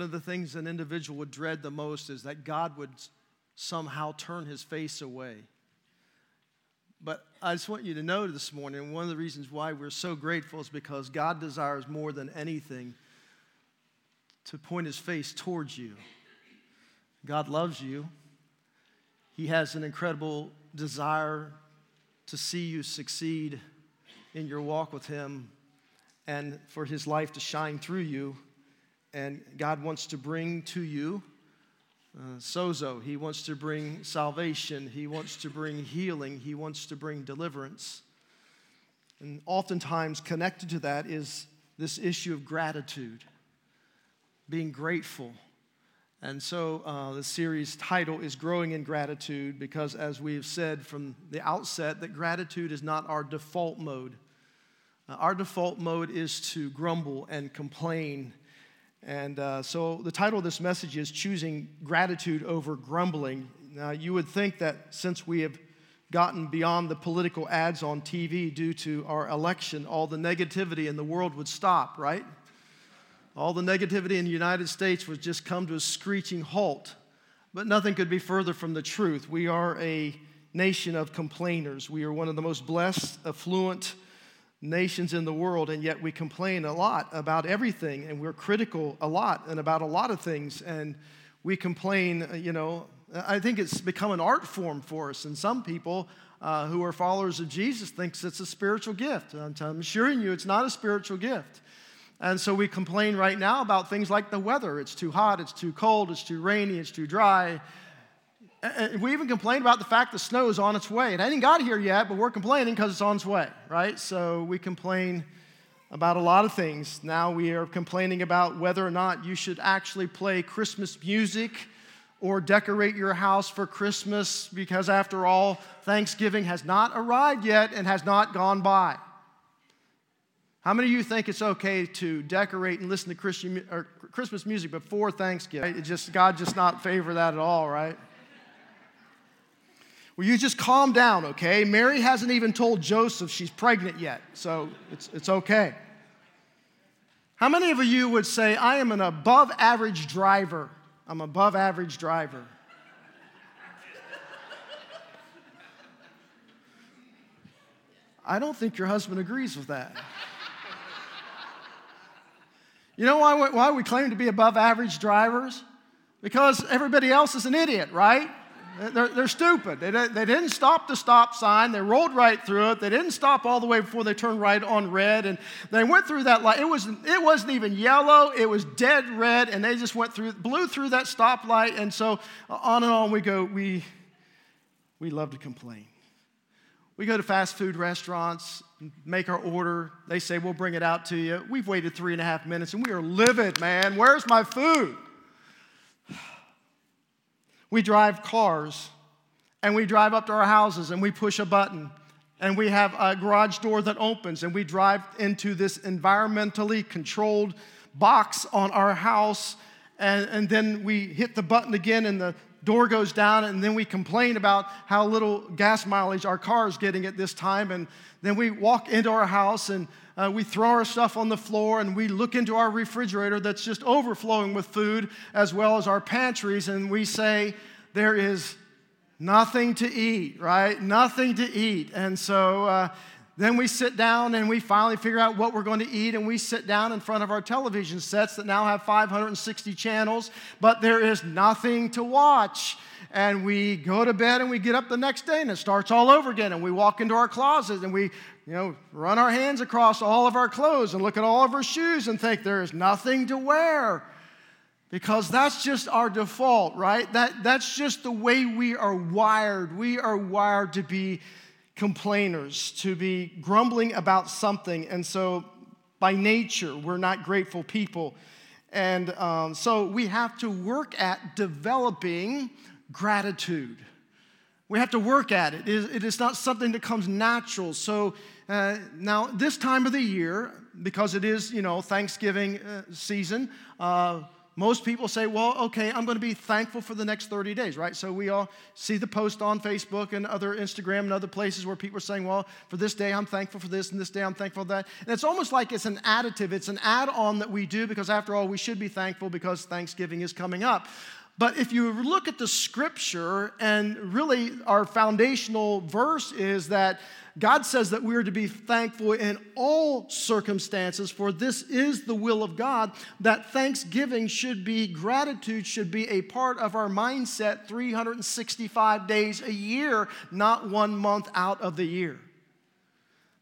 One of the things an individual would dread the most is that God would somehow turn his face away. But I just want you to know this morning, one of the reasons why we're so grateful is because God desires more than anything to point his face towards you. God loves you. He has an incredible desire to see you succeed in your walk with him and for his life to shine through you. And God wants to bring to you uh, sozo. He wants to bring salvation. He wants to bring healing. He wants to bring deliverance. And oftentimes, connected to that is this issue of gratitude, being grateful. And so, uh, the series title is Growing in Gratitude because, as we've said from the outset, that gratitude is not our default mode. Uh, our default mode is to grumble and complain and uh, so the title of this message is Choosing Gratitude Over Grumbling. Now, you would think that since we have gotten beyond the political ads on TV due to our election, all the negativity in the world would stop, right? All the negativity in the United States would just come to a screeching halt. But nothing could be further from the truth. We are a nation of complainers. We are one of the most blessed, affluent, nations in the world, and yet we complain a lot about everything, and we're critical a lot and about a lot of things, and we complain, uh, you know. I think it's become an art form for us, and some people uh, who are followers of Jesus thinks it's a spiritual gift. I'm assuring you, it's not a spiritual gift. And so we complain right now about things like the weather. It's too hot, it's too cold, it's too rainy, it's too dry. We even complain about the fact the snow is on its way. It hasn't got here yet, but we're complaining because it's on its way, right? So we complain about a lot of things. Now we are complaining about whether or not you should actually play Christmas music or decorate your house for Christmas because, after all, Thanksgiving has not arrived yet and has not gone by. How many of you think it's okay to decorate and listen to Christian, Christmas music before Thanksgiving? It just, God just not favor that at all, right? Will you just calm down, okay? Mary hasn't even told Joseph she's pregnant yet, so it's, it's okay. How many of you would say, I am an above average driver? I'm above average driver. I don't think your husband agrees with that. You know why, why we claim to be above average drivers? Because everybody else is an idiot, right? They're, they're stupid. They, they didn't stop the stop sign. They rolled right through it. They didn't stop all the way before they turned right on red. And they went through that light. It, was, it wasn't even yellow. It was dead red. And they just went through, blew through that stoplight. And so uh, on and on we go. We, we love to complain. We go to fast food restaurants, make our order. They say, We'll bring it out to you. We've waited three and a half minutes and we are livid, man. Where's my food? We drive cars and we drive up to our houses and we push a button and we have a garage door that opens and we drive into this environmentally controlled box on our house and, and then we hit the button again and the door goes down and then we complain about how little gas mileage our car is getting at this time and then we walk into our house and uh, we throw our stuff on the floor and we look into our refrigerator that's just overflowing with food, as well as our pantries, and we say, There is nothing to eat, right? Nothing to eat. And so uh, then we sit down and we finally figure out what we're going to eat, and we sit down in front of our television sets that now have 560 channels, but there is nothing to watch and we go to bed and we get up the next day and it starts all over again and we walk into our closet and we you know, run our hands across all of our clothes and look at all of our shoes and think there is nothing to wear. Because that's just our default, right? That, that's just the way we are wired. We are wired to be complainers, to be grumbling about something. And so, by nature, we're not grateful people. And um, so, we have to work at developing gratitude. We have to work at it. It is, not something that comes natural. So, uh, now, this time of the year, because it is, you know, Thanksgiving uh, season, uh, most people say, well, okay, I'm going to be thankful for the next 30 days, right? So we all see the post on Facebook and other Instagram and other places where people are saying, well, for this day, I'm thankful for this, and this day, I'm thankful for that. And it's almost like it's an additive, it's an add on that we do because, after all, we should be thankful because Thanksgiving is coming up. But if you look at the scripture, and really our foundational verse is that God says that we are to be thankful in all circumstances, for this is the will of God, that thanksgiving should be, gratitude should be a part of our mindset 365 days a year, not one month out of the year.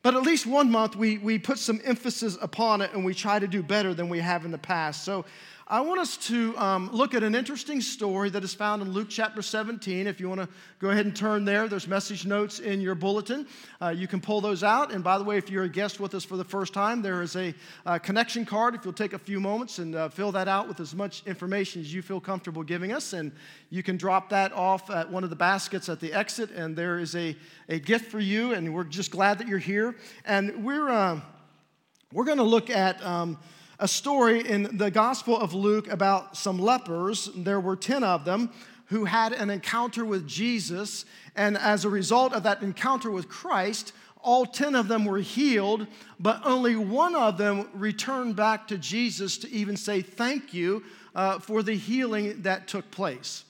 But at least one month we, we put some emphasis upon it and we try to do better than we have in the past. So I want us to um, look at an interesting story that is found in Luke chapter 17. If you want to go ahead and turn there, there's message notes in your bulletin. Uh, you can pull those out. And by the way, if you're a guest with us for the first time, there is a uh, connection card. If you'll take a few moments and uh, fill that out with as much information as you feel comfortable giving us, and you can drop that off at one of the baskets at the exit, and there is a, a gift for you. And we're just glad that you're here. And we're, uh, we're going to look at. Um, a story in the Gospel of Luke about some lepers. There were 10 of them who had an encounter with Jesus, and as a result of that encounter with Christ, all 10 of them were healed, but only one of them returned back to Jesus to even say thank you uh, for the healing that took place.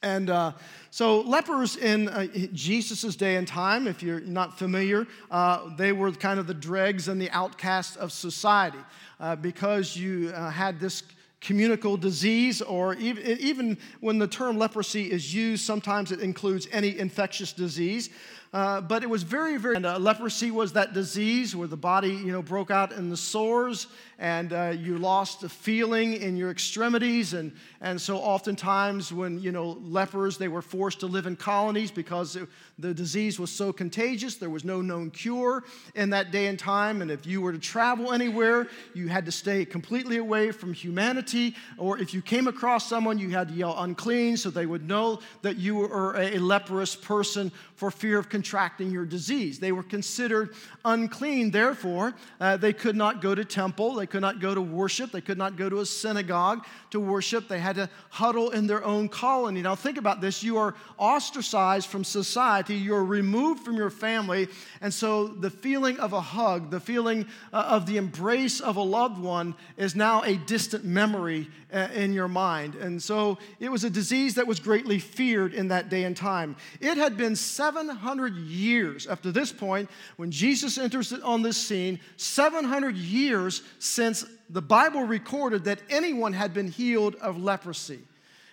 And uh, so, lepers in uh, Jesus' day and time, if you're not familiar, uh, they were kind of the dregs and the outcasts of society uh, because you uh, had this communicable disease, or even, even when the term leprosy is used, sometimes it includes any infectious disease. Uh, but it was very, very. And, uh, leprosy was that disease where the body, you know, broke out in the sores, and uh, you lost the feeling in your extremities, and and so oftentimes when you know lepers, they were forced to live in colonies because it, the disease was so contagious. There was no known cure in that day and time, and if you were to travel anywhere, you had to stay completely away from humanity, or if you came across someone, you had to yell unclean, so they would know that you were a leprous person for fear of contracting your disease. They were considered unclean, therefore, uh, they could not go to temple, they could not go to worship, they could not go to a synagogue to worship. They had to huddle in their own colony. Now, think about this you are ostracized from society, you're removed from your family, and so the feeling of a hug, the feeling uh, of the embrace of a loved one is now a distant memory uh, in your mind. And so it was a disease that was greatly feared in that day and time. It had been 700 years after this point, when Jesus enters on this scene, 700 years since the Bible recorded that anyone had been healed of leprosy.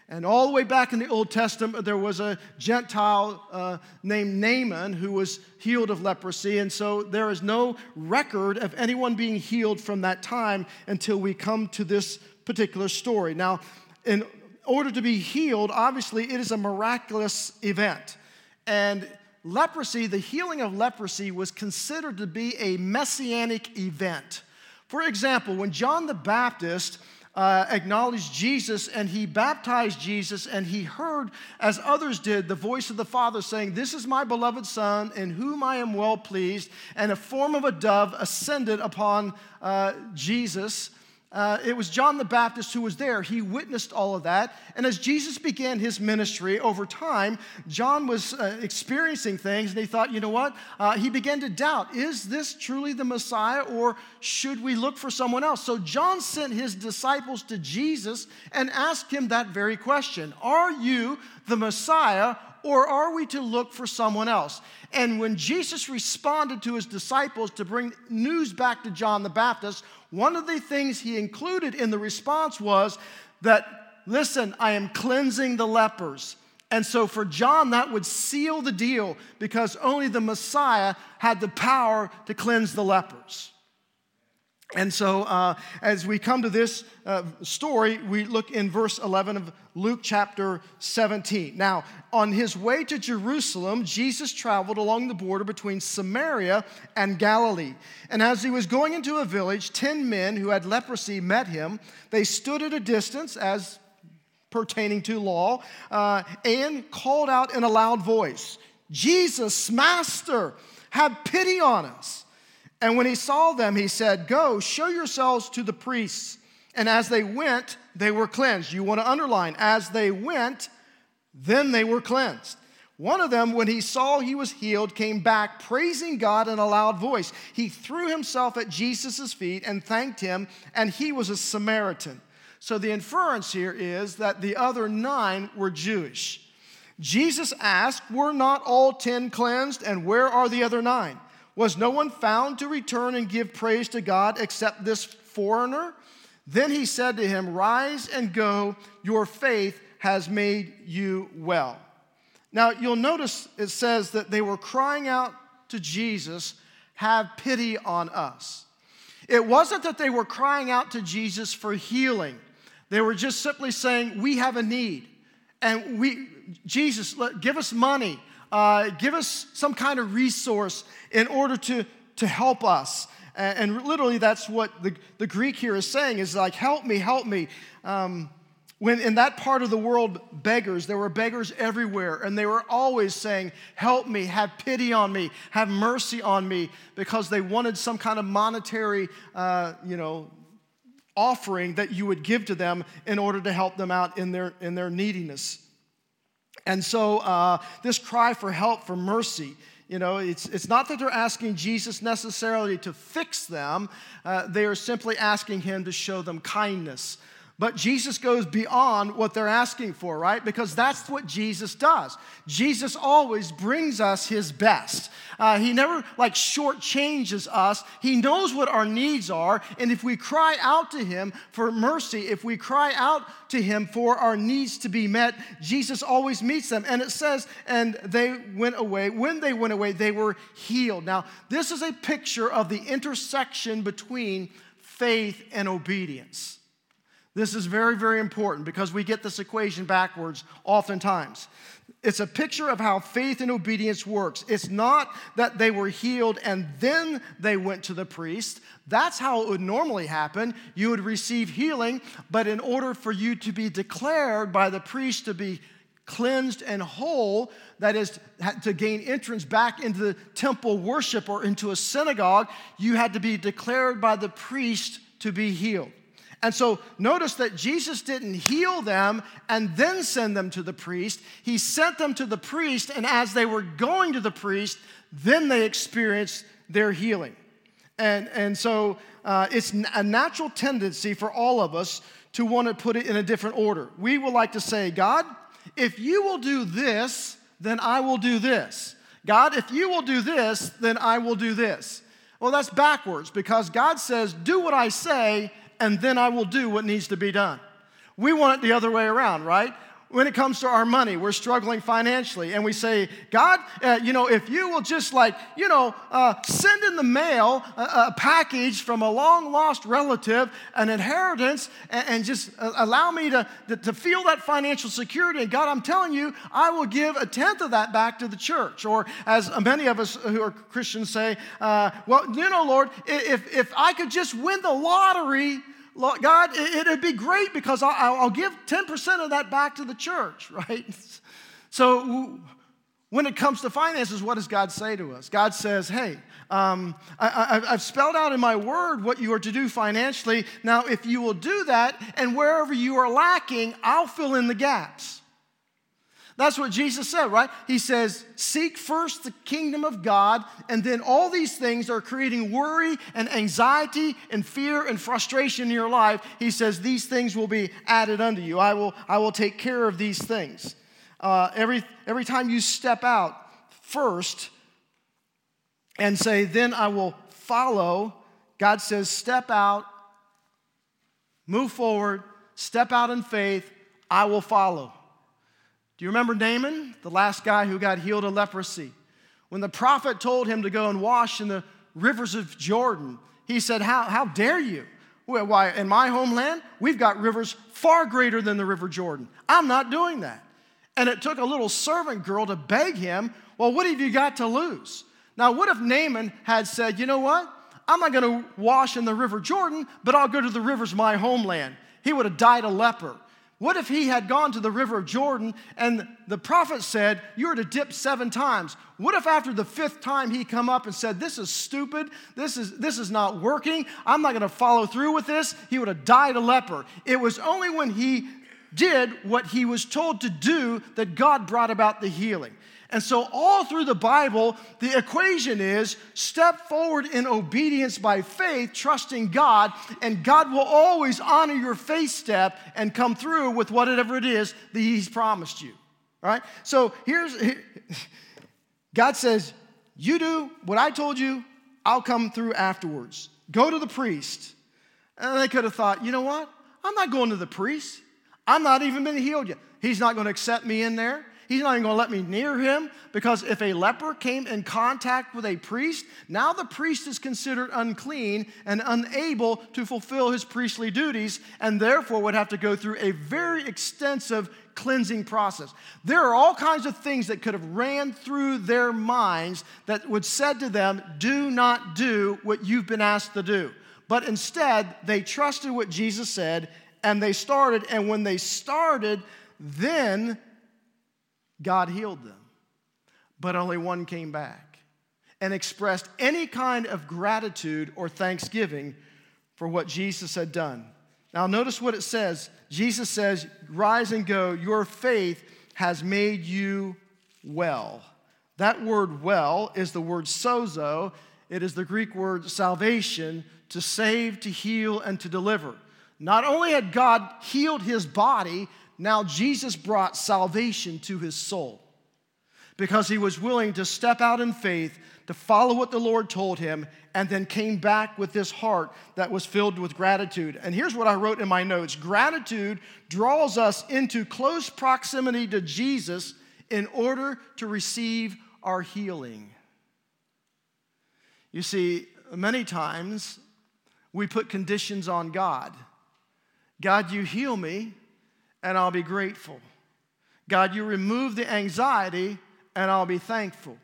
And all the way back in the Old Testament, there was a Gentile uh, named Naaman who was healed of leprosy. And so there is no record of anyone being healed from that time until we come to this particular story. Now, in order to be healed, obviously, it is a miraculous event. And leprosy, the healing of leprosy, was considered to be a messianic event. For example, when John the Baptist uh, acknowledged Jesus and he baptized Jesus, and he heard, as others did, the voice of the Father saying, This is my beloved Son, in whom I am well pleased. And a form of a dove ascended upon uh, Jesus. Uh, it was John the Baptist who was there. He witnessed all of that. And as Jesus began his ministry over time, John was uh, experiencing things and he thought, you know what? Uh, he began to doubt is this truly the Messiah or should we look for someone else? So John sent his disciples to Jesus and asked him that very question Are you the Messiah or are we to look for someone else? And when Jesus responded to his disciples to bring news back to John the Baptist, one of the things he included in the response was that, listen, I am cleansing the lepers. And so for John, that would seal the deal because only the Messiah had the power to cleanse the lepers. And so, uh, as we come to this uh, story, we look in verse 11 of Luke chapter 17. Now, on his way to Jerusalem, Jesus traveled along the border between Samaria and Galilee. And as he was going into a village, 10 men who had leprosy met him. They stood at a distance, as pertaining to law, uh, and called out in a loud voice Jesus, Master, have pity on us. And when he saw them, he said, Go, show yourselves to the priests. And as they went, they were cleansed. You want to underline, as they went, then they were cleansed. One of them, when he saw he was healed, came back praising God in a loud voice. He threw himself at Jesus' feet and thanked him, and he was a Samaritan. So the inference here is that the other nine were Jewish. Jesus asked, Were not all ten cleansed, and where are the other nine? Was no one found to return and give praise to God except this foreigner? Then he said to him, Rise and go, your faith has made you well. Now, you'll notice it says that they were crying out to Jesus, Have pity on us. It wasn't that they were crying out to Jesus for healing, they were just simply saying, We have a need. And we, Jesus, give us money, uh, give us some kind of resource in order to, to help us. And, and literally, that's what the, the Greek here is saying is like, Help me, help me. Um, when in that part of the world, beggars, there were beggars everywhere, and they were always saying, Help me, have pity on me, have mercy on me, because they wanted some kind of monetary, uh, you know, offering that you would give to them in order to help them out in their, in their neediness. And so, uh, this cry for help, for mercy, you know, it's, it's not that they're asking Jesus necessarily to fix them, uh, they are simply asking him to show them kindness. But Jesus goes beyond what they're asking for, right? Because that's what Jesus does. Jesus always brings us his best. Uh, he never like shortchanges us. He knows what our needs are. And if we cry out to him for mercy, if we cry out to him for our needs to be met, Jesus always meets them. And it says, and they went away. When they went away, they were healed. Now, this is a picture of the intersection between faith and obedience. This is very, very important because we get this equation backwards oftentimes. It's a picture of how faith and obedience works. It's not that they were healed and then they went to the priest. That's how it would normally happen. You would receive healing, but in order for you to be declared by the priest to be cleansed and whole, that is, to gain entrance back into the temple worship or into a synagogue, you had to be declared by the priest to be healed. And so notice that Jesus didn't heal them and then send them to the priest. He sent them to the priest, and as they were going to the priest, then they experienced their healing. And, and so uh, it's a natural tendency for all of us to want to put it in a different order. We would like to say, God, if you will do this, then I will do this. God, if you will do this, then I will do this. Well, that's backwards because God says, Do what I say, and then I will do what needs to be done. We want it the other way around, right? When it comes to our money, we're struggling financially, and we say, God, uh, you know, if you will just like, you know, uh, send in the mail a, a, package from a long lost relative, an inheritance, and, and just uh, allow me to, to, to feel that financial security. And God, I'm telling you, I will give a tenth of that back to the church. Or as many of us who are Christians say, uh, well, you know, Lord, if, if I could just win the lottery, God, it'd be great because I'll give 10% of that back to the church, right? So when it comes to finances, what does God say to us? God says, hey, um, I, have spelled out in my word what you are to do financially. Now, if you will do that, and wherever you are lacking, I'll fill in the gaps. That's what Jesus said, right? He says, Seek first the kingdom of God, and then all these things are creating worry and anxiety and fear and frustration in your life. He says, These things will be added unto you. I will, I will take care of these things. Uh, every, every time you step out first and say, Then I will follow, God says, Step out, move forward, step out in faith, I will follow. Do you remember Naaman, the last guy who got healed of leprosy? When the prophet told him to go and wash in the rivers of Jordan, he said, How, how dare you? Why, in my homeland, we've got rivers far greater than the River Jordan. I'm not doing that. And it took a little servant girl to beg him, Well, what have you got to lose? Now, what if Naaman had said, You know what? I'm not going to wash in the River Jordan, but I'll go to the rivers of my homeland. He would have died a leper. What if he had gone to the river of Jordan and the prophet said, You're to dip seven times? What if after the fifth time he come up and said, This is stupid, this is, this is not working, I'm not gonna follow through with this? He would have died a leper. It was only when he did what he was told to do that God brought about the healing. And so, all through the Bible, the equation is step forward in obedience by faith, trusting God, and God will always honor your faith step and come through with whatever it is that He's promised you. All right? So, here's here, God says, You do what I told you, I'll come through afterwards. Go to the priest. And they could have thought, you know what? I'm not going to the priest. I'm not even been healed yet. He's not going to accept me in there. He's not even going to let me near him because if a leper came in contact with a priest, now the priest is considered unclean and unable to fulfill his priestly duties and therefore would have to go through a very extensive cleansing process. There are all kinds of things that could have ran through their minds that would said to them, "Do not do what you've been asked to do." But instead, they trusted what Jesus said and they started and when they started, then God healed them. But only one came back and expressed any kind of gratitude or thanksgiving for what Jesus had done. Now, notice what it says. Jesus says, Rise and go, your faith has made you well. That word well is the word sozo. It is the Greek word salvation, to save, to heal, and to deliver. Not only had God healed his body, now Jesus brought salvation to his soul because he was willing to step out in faith to follow what the Lord told him and then came back with this heart that was filled with gratitude. And here's what I wrote in my notes gratitude draws us into close proximity to Jesus in order to receive our healing. You see, many times we put conditions on God. God, you heal me, and I'll be grateful. God, you remove the anxiety and I'll be thankful.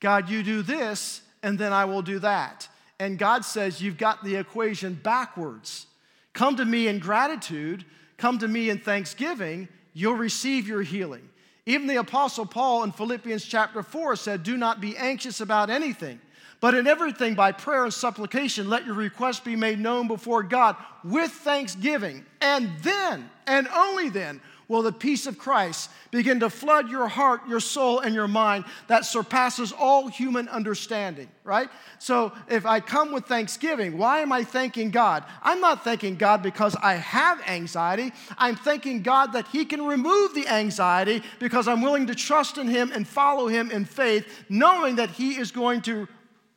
God, you do this and then I will do that. And God says, You've got the equation backwards. Come to me in gratitude, come to me in thanksgiving, you'll receive your healing. Even the Apostle Paul in Philippians chapter 4 said, Do not be anxious about anything. But in everything, by prayer and supplication, let your requests be made known before God with thanksgiving. And then, and only then, will the peace of Christ begin to flood your heart, your soul, and your mind that surpasses all human understanding, right? So if I come with thanksgiving, why am I thanking God? I'm not thanking God because I have anxiety. I'm thanking God that He can remove the anxiety because I'm willing to trust in Him and follow Him in faith, knowing that He is going to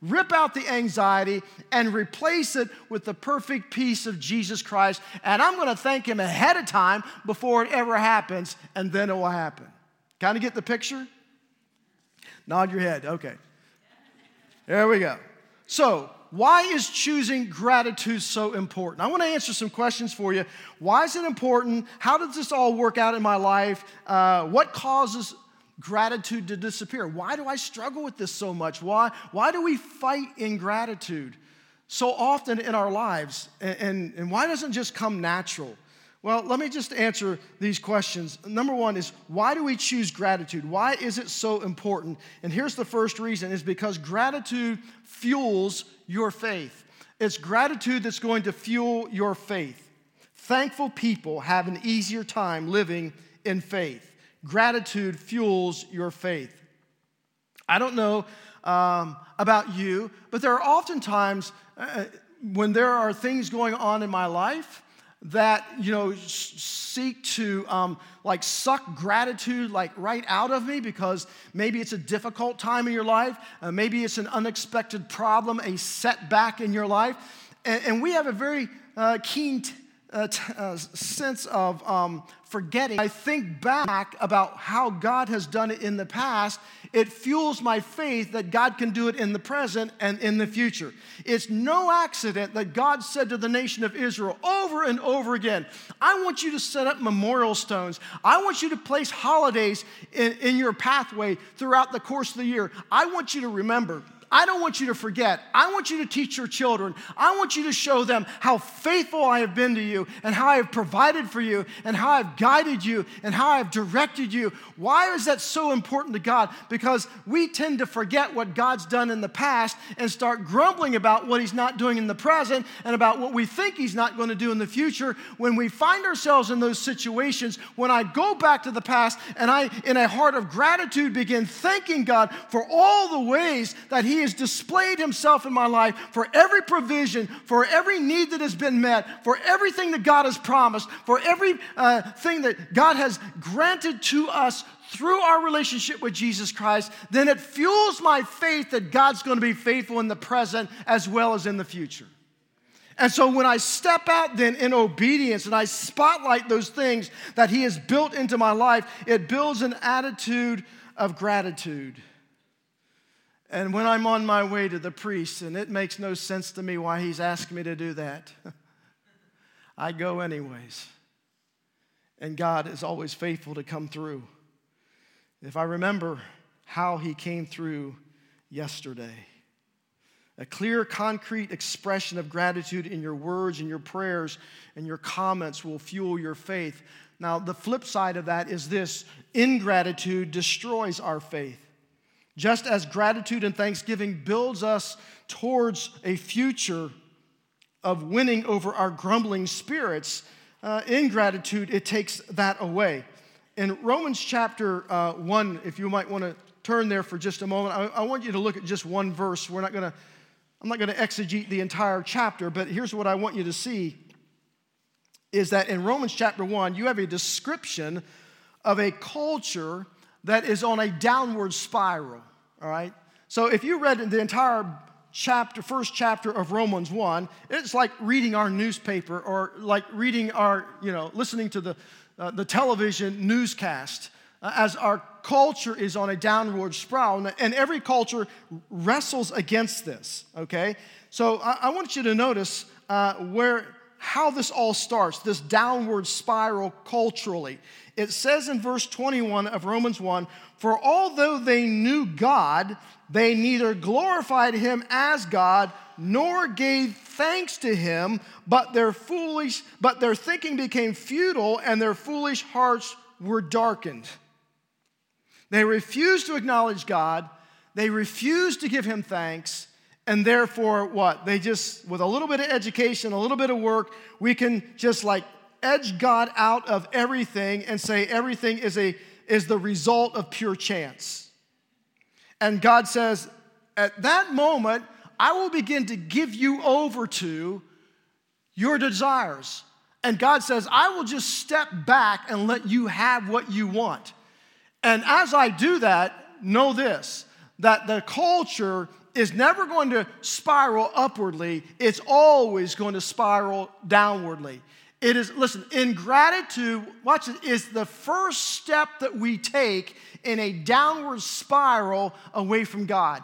rip out the anxiety and replace it with the perfect peace of Jesus Christ. And I'm going to thank Him ahead of time before it ever happens, and then it will happen. Kind of get the picture? Nod your head. Okay. There we go. So, why is choosing gratitude so important? I want to answer some questions for you. Why is it important? How does this all work out in my life? Uh, what causes gratitude to disappear. Why do I struggle with this so much? Why, why do we fight ingratitude so often in our lives? And, and, and why doesn't it just come natural? Well, let me just answer these questions. Number one is why do we choose gratitude? Why is it so important? And here's the first reason is because gratitude fuels your faith. It's gratitude that's going to fuel your faith. Thankful people have an easier time living in faith. Gratitude fuels your faith. I don't know um, about you, but there are often times uh, when there are things going on in my life that you know seek to um, like suck gratitude like right out of me because maybe it's a difficult time in your life uh, maybe it's an unexpected problem a setback in your life and, and we have a very uh, keen t- uh, t- uh, sense of um, forgetting, I think back about how God has done it in the past, it fuels my faith that God can do it in the present and in the future. It's no accident that God said to the nation of Israel over and over again, I want you to set up memorial stones. I want you to place holidays in, in your pathway throughout the course of the year. I want you to remember I don't want you to forget. I want you to teach your children. I want you to show them how faithful I have been to you and how I have provided for you and how I've guided you and how I've directed you. Why is that so important to God? Because we tend to forget what God's done in the past and start grumbling about what He's not doing in the present and about what we think He's not going to do in the future. When we find ourselves in those situations, when I go back to the past and I, in a heart of gratitude, begin thanking God for all the ways that He has displayed Himself in my life, for every provision, for every need that has been met, for everything that God has promised, for every uh, thing that God has granted to us through our relationship with Jesus Christ, then it fuels my faith that God's going to be faithful in the present as well as in the future. And so when I step out then in obedience and I spotlight those things that He has built into my life, it builds an attitude of gratitude. And when I'm on my way to the priest, and it makes no sense to me why he's asked me to do that, I go anyways. And God is always faithful to come through. If I remember how he came through yesterday, a clear, concrete expression of gratitude in your words and your prayers and your comments will fuel your faith. Now, the flip side of that is this ingratitude destroys our faith. Just as gratitude and thanksgiving builds us towards a future of winning over our grumbling spirits, uh, ingratitude, it takes that away. In Romans chapter uh, 1, if you might want to turn there for just a moment, I, I want you to look at just one verse. We're not going to, I'm not going to exegete the entire chapter, but here's what I want you to see is that in Romans chapter 1, you have a description of a culture that is on a downward spiral, all right? So if you read the entire chapter, first chapter of Romans 1, it's like reading our newspaper or like reading our, you know, listening to the, uh, the television newscast. Uh, as our culture is on a downward spiral, and every culture wrestles against this, okay? So I, I want you to notice uh, where how this all starts, this downward spiral culturally. It says in verse 21 of Romans 1 For although they knew God, they neither glorified him as God nor gave thanks to him, but their foolish, but their thinking became futile and their foolish hearts were darkened. They refused to acknowledge God, they refused to give him thanks, and therefore what? They just, with a little bit of education, a little bit of work, we can just like edge God out of everything and say everything is, a, is the result of pure chance. And God says, at that moment, I will begin to give you over to your desires. And God says, I will just step back and let you have what you want. And as I do that, know this that the culture is never going to spiral upwardly, it's always going to spiral downwardly. It is, listen, ingratitude, watch it, is the first step that we take in a downward spiral away from God.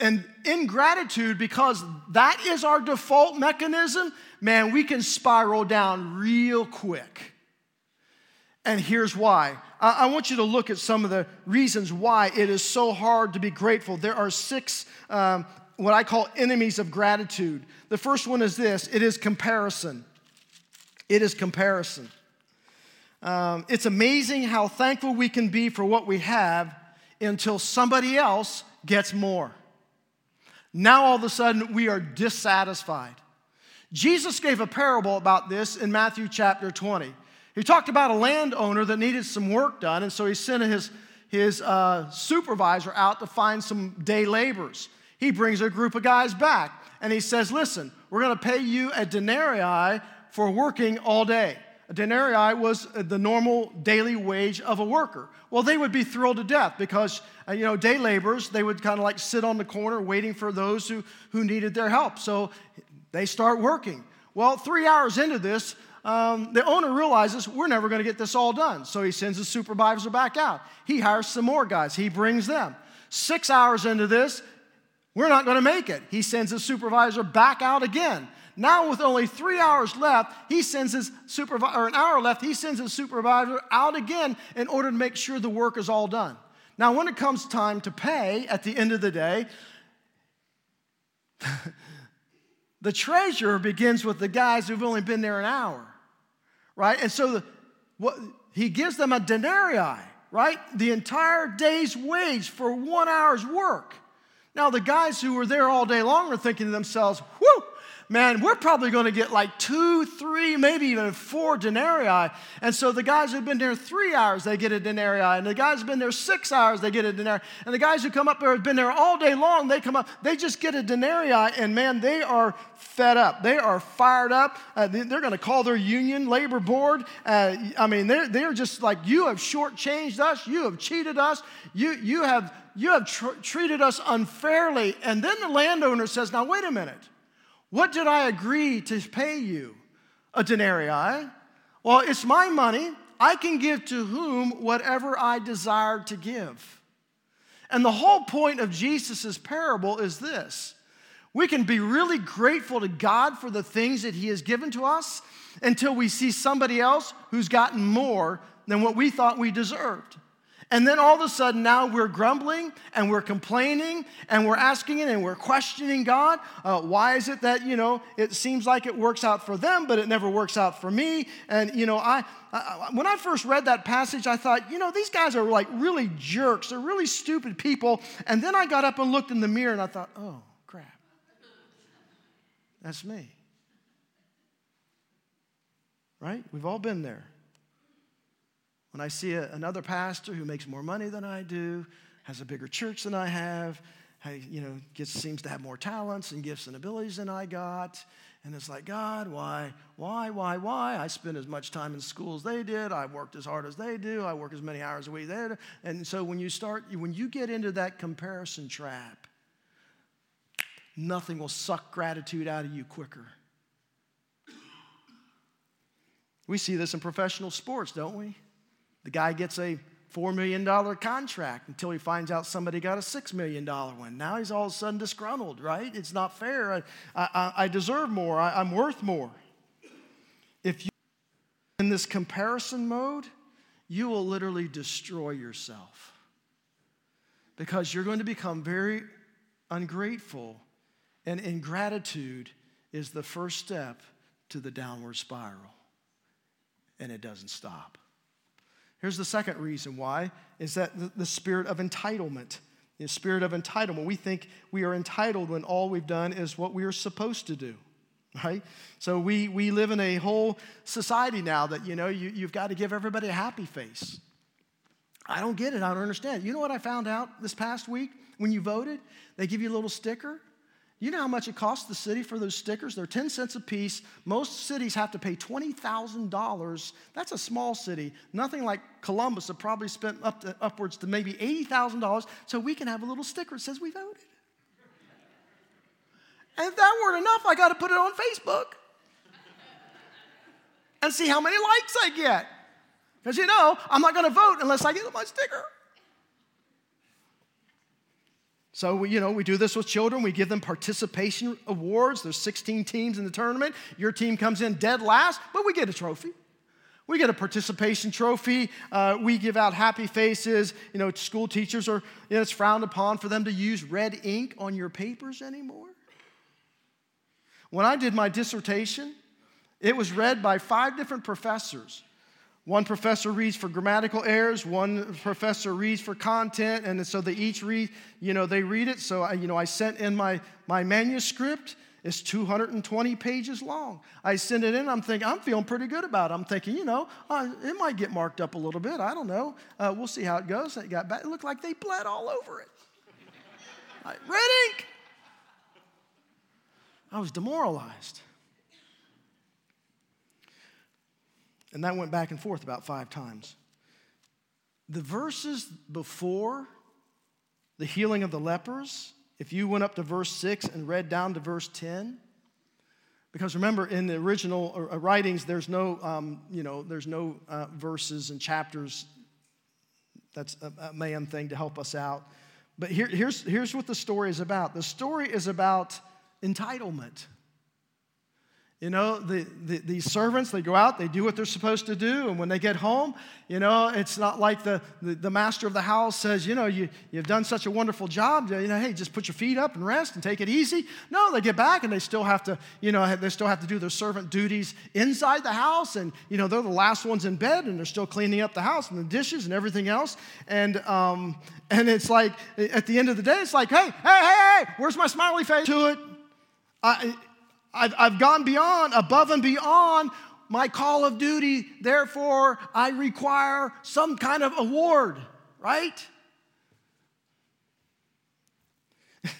And ingratitude, because that is our default mechanism, man, we can spiral down real quick. And here's why. I, want you to look at some of the reasons why it is so hard to be grateful. There are six um, what I call enemies of gratitude. The first one is this it is comparison. It is comparison. Um, it's amazing how thankful we can be for what we have until somebody else gets more. Now, all of a sudden, we are dissatisfied. Jesus gave a parable about this in Matthew chapter 20. He talked about a landowner that needed some work done, and so he sent his, his uh, supervisor out to find some day laborers he brings a group of guys back and he says, Listen, we're going to pay you a denarii for working all day. A denarii was the normal daily wage of a worker. Well, they would be thrilled to death because, uh, you know, day laborers, they would kind of like sit on the corner waiting for those who, who needed their help. So they start working. Well, three hours into this, um, the owner realizes we're never going to get this all done. So he sends his supervisor back out. He hires some more guys, he brings them. Six hours into this, we're not going to make it. He sends his supervisor back out again. Now, with only three hours left, he sends his supervisor, or an hour left, he sends his supervisor out again in order to make sure the work is all done. Now, when it comes time to pay at the end of the day, the treasurer begins with the guys who've only been there an hour, right? And so the, what, he gives them a denarii, right? The entire day's wage for one hour's work. Now, the guys who were there all day long are thinking to themselves, whew, man, we're probably going to get like two, three, maybe even four denarii. And so the guys who've been there three hours, they get a denarii. And the guys who've been there six hours, they get a denarii. And the guys who come up there have been there all day long, they come up, they just get a denarii. And man, they are fed up. They are fired up. Uh, they're going to call their union, labor board. Uh, I mean, they're, they're just like, you have shortchanged us. You have cheated us. You, you have, you have tr- treated us unfairly. And then the landowner says, now, wait a minute. What did I agree to pay you? A denarii. Well, it's my money. I can give to whom whatever I desire to give. And the whole point of Jesus' parable is this we can be really grateful to God for the things that He has given to us until we see somebody else who's gotten more than what we thought we deserved. And then all of a sudden, now we're grumbling and we're complaining and we're asking it and we're questioning God. Uh, why is it that, you know, it seems like it works out for them, but it never works out for me? And, you know, I, I, when I first read that passage, I thought, you know, these guys are like really jerks. They're really stupid people. And then I got up and looked in the mirror and I thought, oh, crap. That's me. Right? We've all been there. When I see a, another pastor who makes more money than I do, has a bigger church than I have, you know, gets, seems to have more talents and gifts and abilities than I got. And it's like, God, why, why, why, why? I spend as much time in school as they did. I worked as hard as they do. I work as many hours a week they. And so when you start, when you get into that comparison trap, nothing will suck gratitude out of you quicker. We see this in professional sports, don't we? The guy gets a $4 million contract until he finds out somebody got a $6 million one. Now he's all of a sudden disgruntled, right? It's not fair. I, I, I deserve more. I, I'm worth more. If you in this comparison mode, you will literally destroy yourself because you're going to become very ungrateful, and ingratitude is the first step to the downward spiral, and it doesn't stop. Here's the second reason why is that the, spirit of entitlement. The spirit of entitlement. We think we are entitled when all we've done is what we are supposed to do right so we we live in a whole society now that you know you, you've got to give everybody a happy face i don't get it i don't understand you know what i found out this past week when you voted they give you a little sticker you know how much it costs the city for those stickers? They're 10 cents a piece. Most cities have to pay $20,000. That's a small city. Nothing like Columbus that probably spent up to, upwards to maybe $80,000 so we can have a little sticker that says we voted. And if that weren't enough, I got to put it on Facebook and see how many likes I get. Because you know, I'm not going to vote unless I get my sticker. So, we, you know, we do this with children. We give them participation awards. There's 16 teams in the tournament. Your team comes in dead last, but we get a trophy. We get a participation trophy. Uh, we give out happy faces. You know, school teachers are, you know, it's frowned upon for them to use red ink on your papers anymore. When I did my dissertation, it was read by five different professors. One professor reads for grammatical errors, one professor reads for content, and so they each read, you know, they read it. So, I, you know, I sent in my, my manuscript. It's 220 pages long. I send it in. I'm thinking, I'm feeling pretty good about it. I'm thinking, you know, uh, it might get marked up a little bit. I don't know. Uh, we'll see how it goes. It got back. It looked like they bled all over it. Red ink. I was demoralized. And that went back and forth about five times. The verses before the healing of the lepers, if you went up to verse 6 and read down to verse 10, because remember in the original uh, uh, writings there's no um, you know there's no uh, verses and chapters. That's a, a, man thing to help us out. But here, here's, here's what the story is about. The story is about entitlement You know, the, the, these servants, they go out, they do what they're supposed to do, and when they get home, you know, it's not like the, the, the, master of the house says, you know, you, you've done such a wonderful job, you know, hey, just put your feet up and rest and take it easy. No, they get back and they still have to, you know, they still have to do their servant duties inside the house, and, you know, they're the last ones in bed, and they're still cleaning up the house and the dishes and everything else. And, um, and it's like, at the end of the day, it's like, hey, hey, hey, hey, where's my smiley face to it? I, I've, I've gone beyond, above and beyond my call of duty. Therefore, I require some kind of award, right?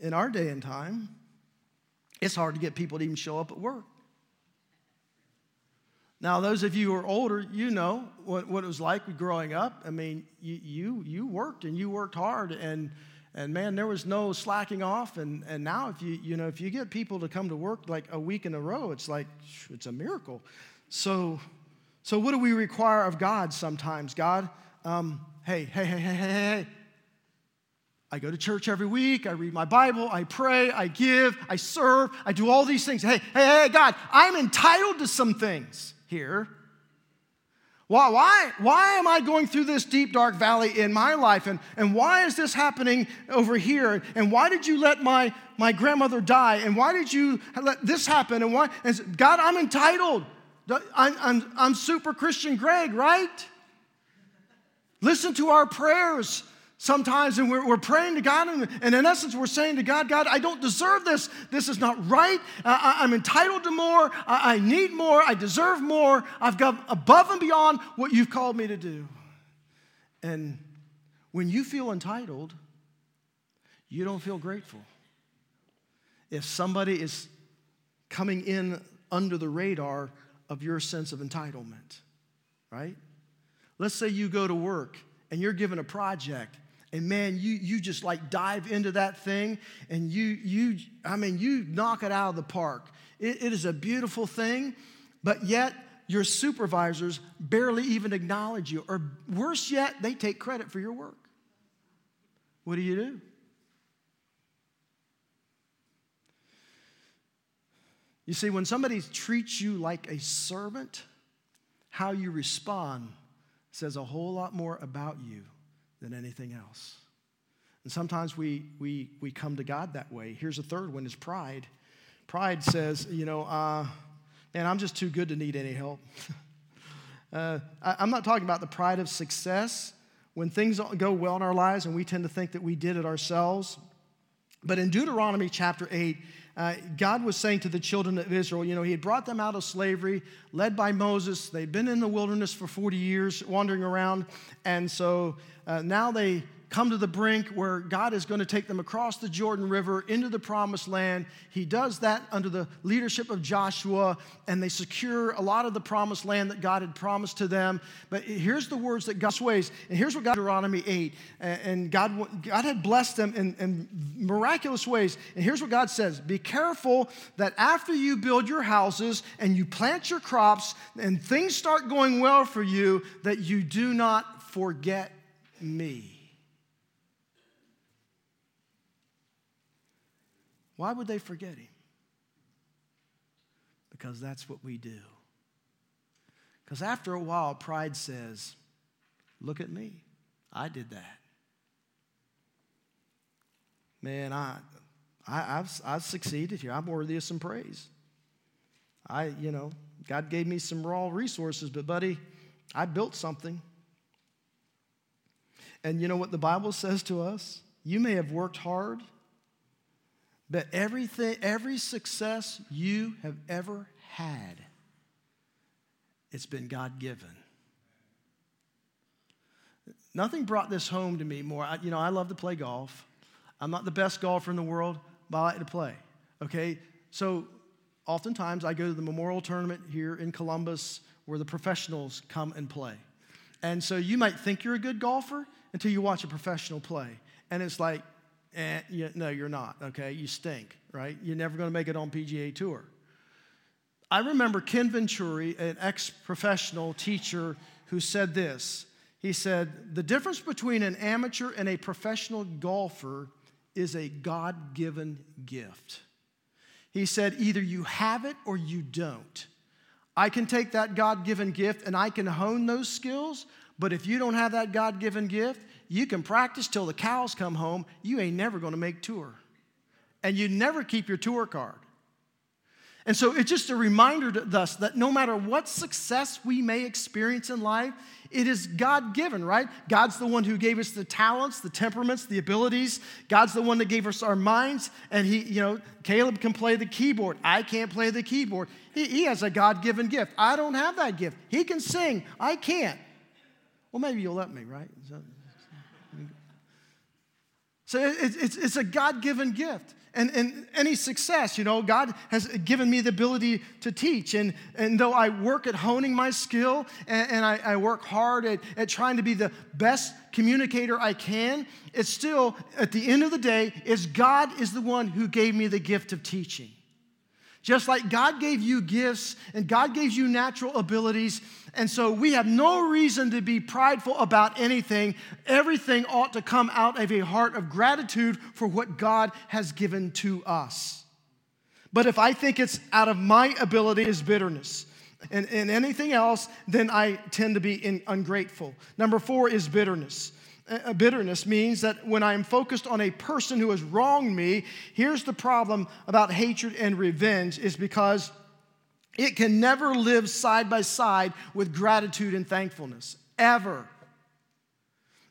In our day and time, it's hard to get people to even show up at work. Now, those of you who are older, you know what, what it was like growing up. I mean, you, you, you worked and you worked hard, and and man, there was no slacking off. And, and now, if you, you know, if you get people to come to work like a week in a row, it's like, it's a miracle. So, so what do we require of God sometimes? God, um, hey, hey, hey, hey, hey, hey. I go to church every week. I read my Bible. I pray. I give. I serve. I do all these things. Hey, hey, hey, God, I'm entitled to some things here. Why, why, why am I going through this deep, dark valley in my life? And, and why is this happening over here? And why did you let my, my grandmother die? And why did you let this happen? And why? And God, I'm entitled. I'm, I'm, I'm super Christian Greg, right? Listen to our prayers sometimes and we're, we're praying to God, and, and, in essence, we're saying to God, God, I don't deserve this. This is not right. I, am entitled to more. I, I need more. I deserve more. I've got above and beyond what you've called me to do. And when you feel entitled, you don't feel grateful. If somebody is coming in under the radar of your sense of entitlement, right? Let's say you go to work and you're given a project and man you you just like dive into that thing and you you i mean you knock it out of the park. It, it is a beautiful thing but yet your supervisors barely even acknowledge you or worse yet they take credit for your work. What do you do? You see when somebody treats you like a servant how you respond says a whole lot more about you than anything else. And sometimes we, we, we come to God that way. Here's a third one is pride. Pride says, you know, uh, man, I'm just too good to need any help. uh, I, I'm not talking about the pride of success when things go well in our lives and we tend to think that we did it ourselves. But in Deuteronomy chapter 8, uh, God was saying to the children of Israel, you know, He had brought them out of slavery, led by Moses. They'd been in the wilderness for 40 years, wandering around. And so uh, now they come to the brink where God is going to take them across the Jordan River into the promised land. He does that under the leadership of Joshua, and they secure a lot of the promised land that God had promised to them. But here's the words that God's ways, and here's what God, Deuteronomy 8, and God, God had blessed them in, in miraculous ways. And here's what God says Be careful that after you build your houses and you plant your crops and things start going well for you, that you do not forget me. Why would they forget him? Because that's what we do. Because after a while, pride says, Look at me. I did that. Man, I, I, have I've succeeded here. I'm worthy of some praise. I, you know, God gave me some raw resources, but buddy, I built something. And you know what the Bible says to us? You may have worked hard, but everything, every success you have ever had, it's been God given. Nothing brought this home to me more. I, you know, I love to play golf. I'm not the best golfer in the world, but I like to play. Okay? So oftentimes I go to the memorial tournament here in Columbus where the professionals come and play. And so you might think you're a good golfer until you watch a professional play. And it's like, eh, you, no, you're not, okay? You stink, right? You're never going to make it on PGA Tour. I remember Ken Venturi, an ex professional teacher, who said this. He said, The difference between an amateur and a professional golfer is a God given gift. He said, either you have it or you don't. I can take that God given gift and I can hone those skills, but if you don't have that God given gift, you can practice till the cows come home. You ain't never gonna make tour. And you never keep your tour card. And so it's just a reminder to us that no matter what success we may experience in life, it is God given, right? God's the one who gave us the talents, the temperaments, the abilities. God's the one that gave us our minds. And he, you know, Caleb can play the keyboard. I can't play the keyboard. He, he has a God given gift. I don't have that gift. He can sing. I can't. Well, maybe you'll let me, right? So it's, it's a God given gift and, and any success. You know, God has given me the ability to teach. And, and though I work at honing my skill and, and I, I, work hard at, at trying to be the best communicator I can, it's still, at the end of the day, is God is the one who gave me the gift of teaching. Just like God gave you gifts and God gave you natural abilities. And so we have no reason to be prideful about anything. Everything ought to come out of a heart of gratitude for what God has given to us. But if I think it's out of my ability, is bitterness. And, and anything else, then I tend to be in, ungrateful. Number four is bitterness uh, bitterness means that when I'm focused on a person who has wronged me, here's the problem about hatred and revenge is because it can never live side by side with gratitude and thankfulness, ever.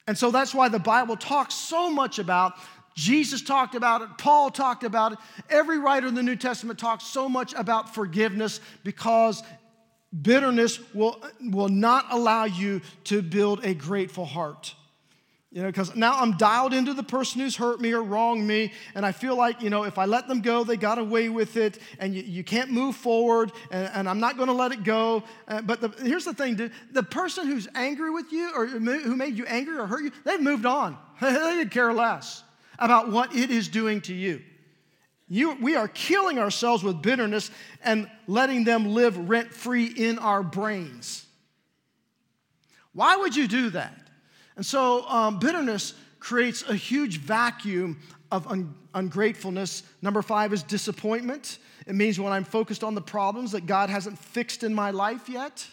And so that's why the Bible talks so much about Jesus talked about it, Paul talked about it. Every writer in the New Testament talks so much about forgiveness because bitterness will, will not allow you to build a grateful heart. You know, because now I'm dialed into the person who's hurt me or wronged me, and I feel like, you know, if I let them go, they got away with it, and you, you can't move forward, and, and I'm not going to let it go. Uh, but the, here's the thing the, person who's angry with you or who made you angry or hurt you, they've moved on. they could care less about what it is doing to you. you. We are killing ourselves with bitterness and letting them live rent free in our brains. Why would you do that? And so um, bitterness creates a huge vacuum of un- ungratefulness. Number five is disappointment. It means when I'm focused on the problems that God hasn't fixed in my life yet.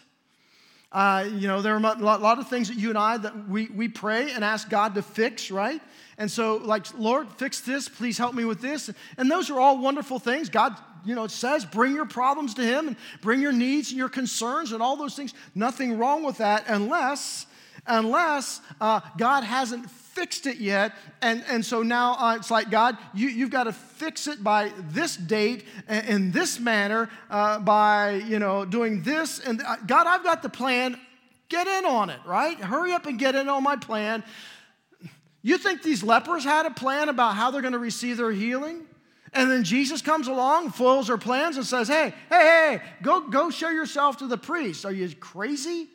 Uh, you know, there are a lot of things that you and I that we, we pray and ask God to fix, right? And so, like, Lord, fix this, please help me with this. And those are all wonderful things. God, you know, it says bring your problems to Him and bring your needs and your concerns and all those things. Nothing wrong with that unless unless uh, God hasn't fixed it yet. And, and so now uh, it's like, God, you, you've got to fix it by this date and in this manner uh, by, you know, doing this. And uh, God, I've got the plan. Get in on it, right? Hurry up and get in on my plan. You think these lepers had a plan about how they're going to receive their healing? And then Jesus comes along, foils their plans, and says, Hey, hey, hey, go, go show yourself to the priest. Are you crazy?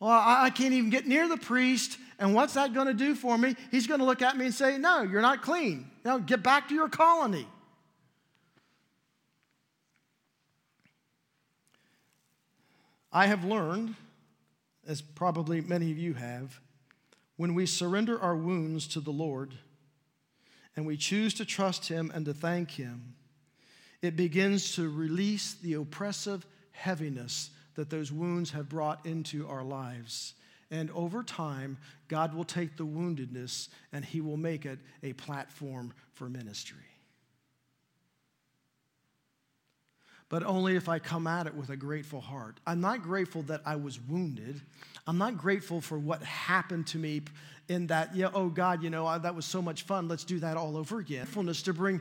Well, I can't even get near the priest. And what's that going to do for me? He's going to look at me and say, No, you're not clean. Now get back to your colony. I have learned, as probably many of you have, when we surrender our wounds to the Lord and we choose to trust Him and to thank Him, it begins to release the oppressive heaviness that those wounds have brought into our lives. And over time, God will take the woundedness and He will make it a platform for ministry. But only if I come at it with a grateful heart. I'm not grateful that I was wounded. I'm not grateful for what happened to me in that, yeah, oh God, you know, that was so much fun. Let's do that all over again. Gratefulness to bring.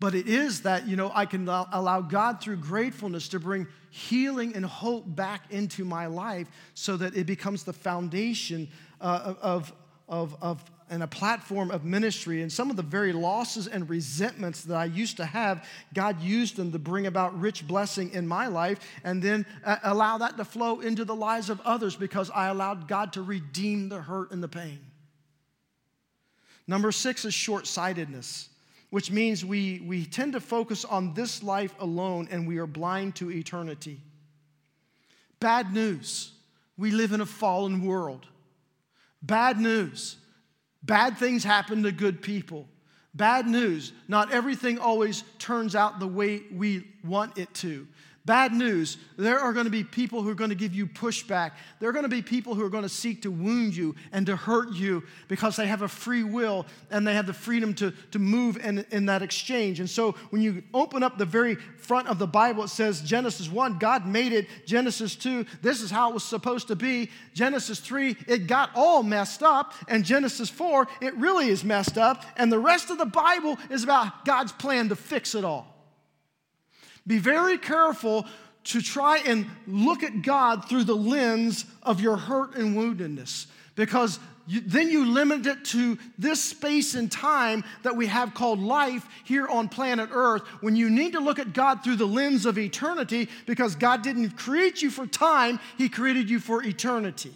But it is that, you know, I can allow God through gratefulness to bring healing and hope back into my life so that it becomes the foundation uh, of, of, of, and a platform of ministry. And some of the very losses and resentments that I used to have, God used them to bring about rich blessing in my life and then uh, allow that to flow into the lives of others because I allowed God to redeem the hurt and the pain. Number six is short sightedness which means we, we tend to focus on this life alone and we are blind to eternity. Bad news we live in a fallen world. Bad news bad things happen to good people. Bad news. Not everything always turns out the way we want it to. Bad news, there are going to be people who are going to give you pushback. There are going to be people who are going to seek to wound you and to hurt you because they have a free will and they have the freedom to, to move in, in that exchange. And so when you open up the very front of the Bible, it says Genesis 1, God made it. Genesis 2, this is how it was supposed to be. Genesis 3, it got all messed up. And Genesis 4, it really is messed up. And the rest of the Bible is about God's plan to fix it all. Be very careful to try and look at God through the lens of your hurt and woundedness because you, then you limit it to this space and time that we have called life here on planet Earth when you need to look at God through the lens of eternity because God didn't create you for time, He created you for eternity.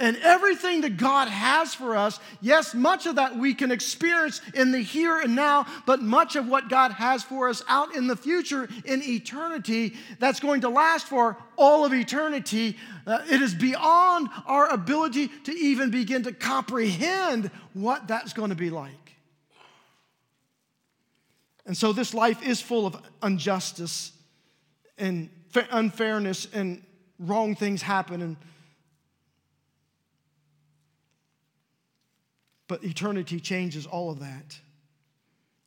And everything that God has for us, yes, much of that we can experience in the here and now, but much of what God has for us out in the future in eternity, that's going to last for all of eternity, uh, it is beyond our ability to even begin to comprehend what that's going to be like. And so this life is full of injustice and unfairness and wrong things happen and But eternity changes all of that.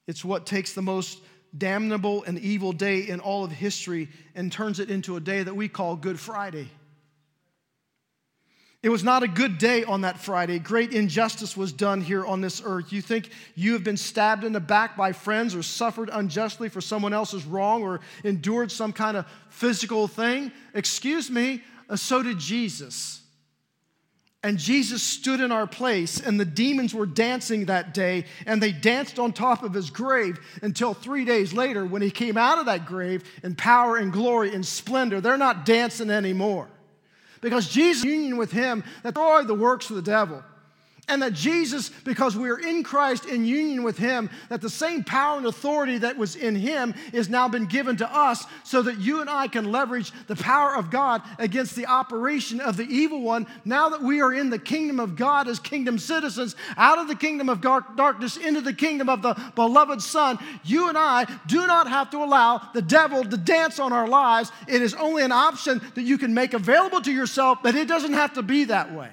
It's what takes the most damnable and evil day in all of history and turns it into a day that we call Good Friday. It was not a good day on that Friday. Great injustice was done here on this earth. You think you have been stabbed in the back by friends or suffered unjustly for someone else's wrong or endured some kind of physical thing? Excuse me, uh, so did Jesus. And Jesus stood in our place, and the demons were dancing that day, and they danced on top of his grave until three days later, when he came out of that grave in power and glory and splendor. They're not dancing anymore because Jesus' union with him destroyed the works of the devil and that Jesus, because we are in Christ in union with Him, that the same power and authority that was in Him is now been given to us so that you and I can leverage the power of God against the operation of the evil one. Now that we are in the kingdom of God as kingdom citizens, out of the kingdom of dark, darkness into the kingdom of the beloved Son, you and I do not have to allow the devil to dance on our lives. It is only an option that you can make available to yourself, but it doesn't have to be that way.